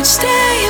would stay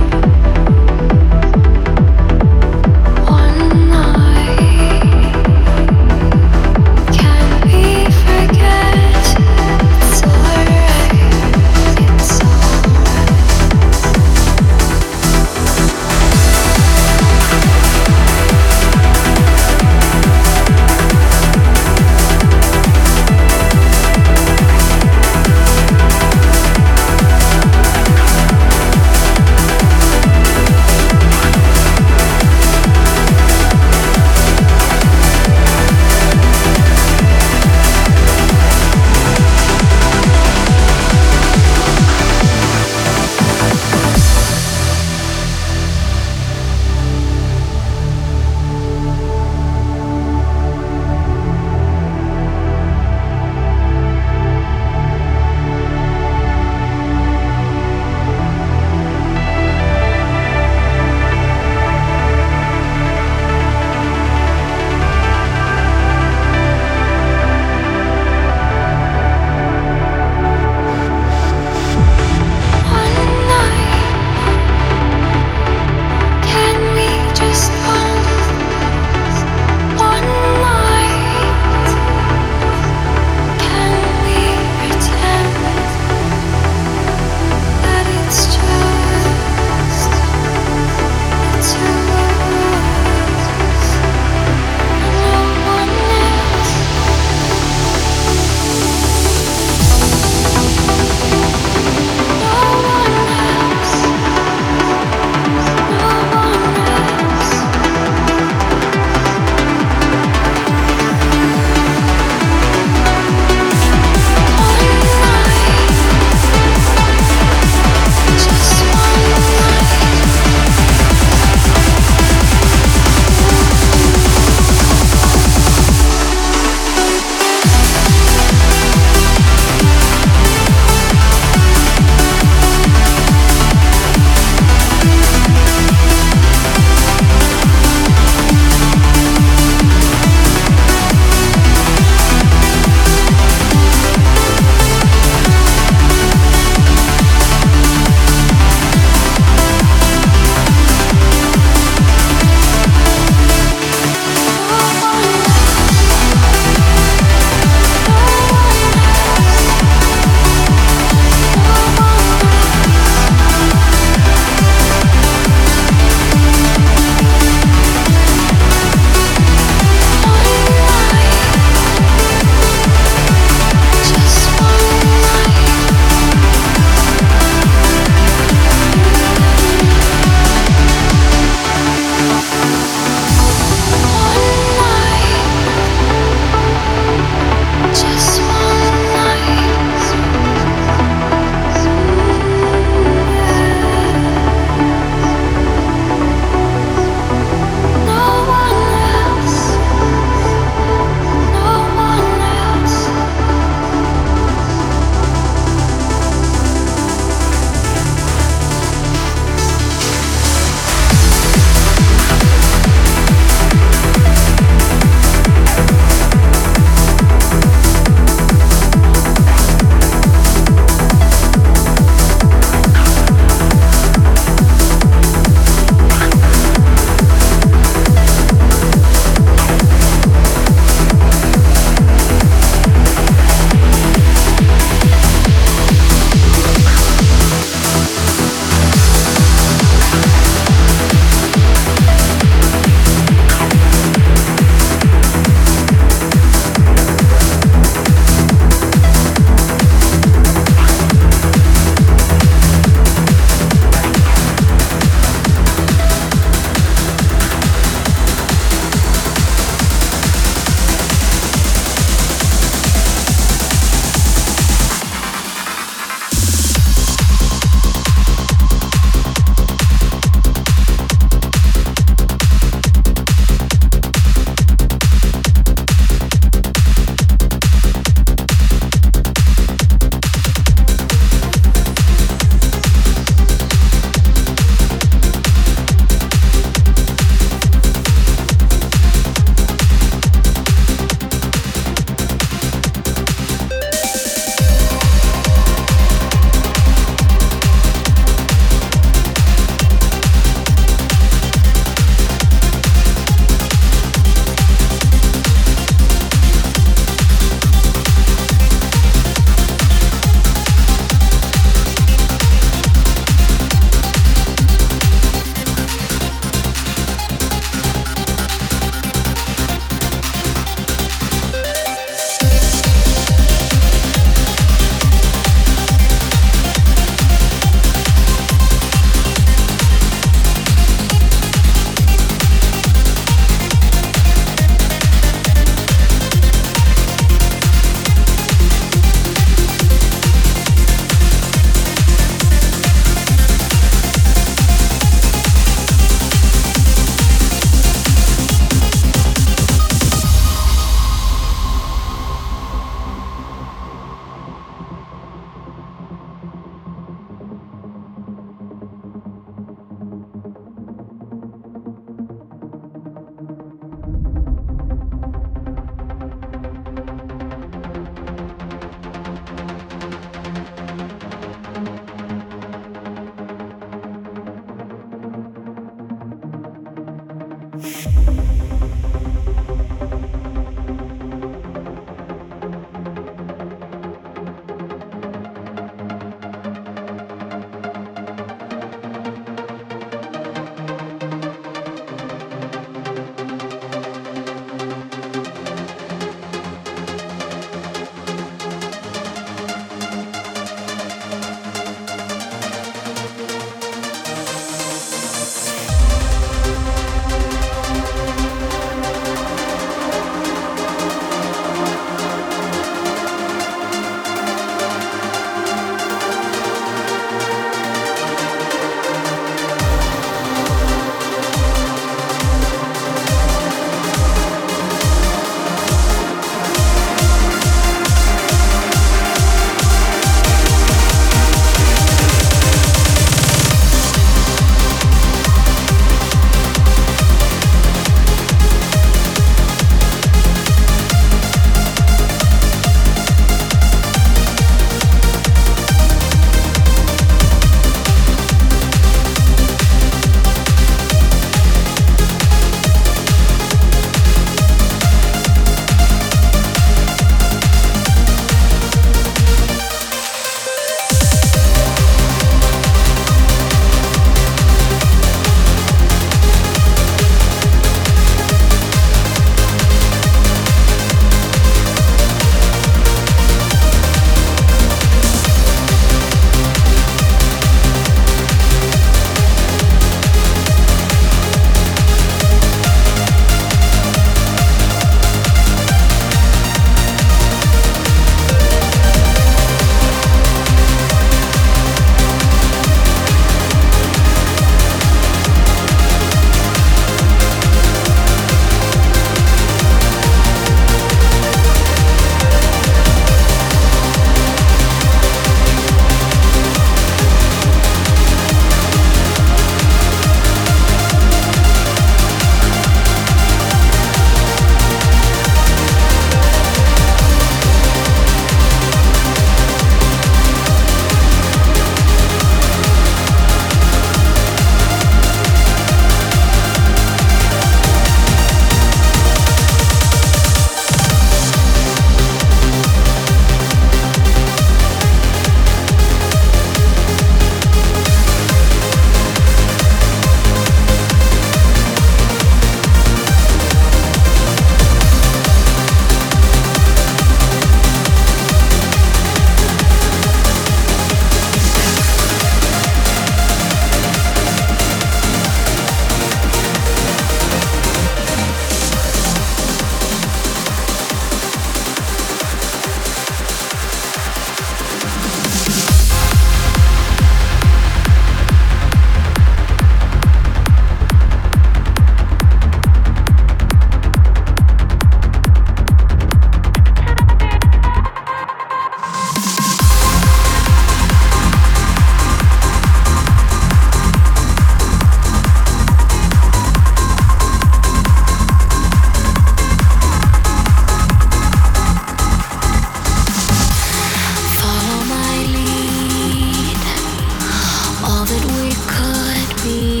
we could be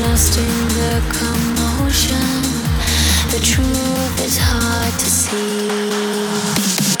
lost in the commotion. The truth is hard to see.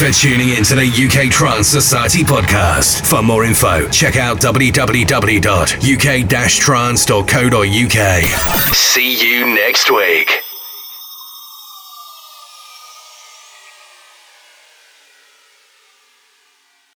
For tuning in to the UK Trance Society podcast. For more info, check out www.uk-trance.co.uk. See you next week.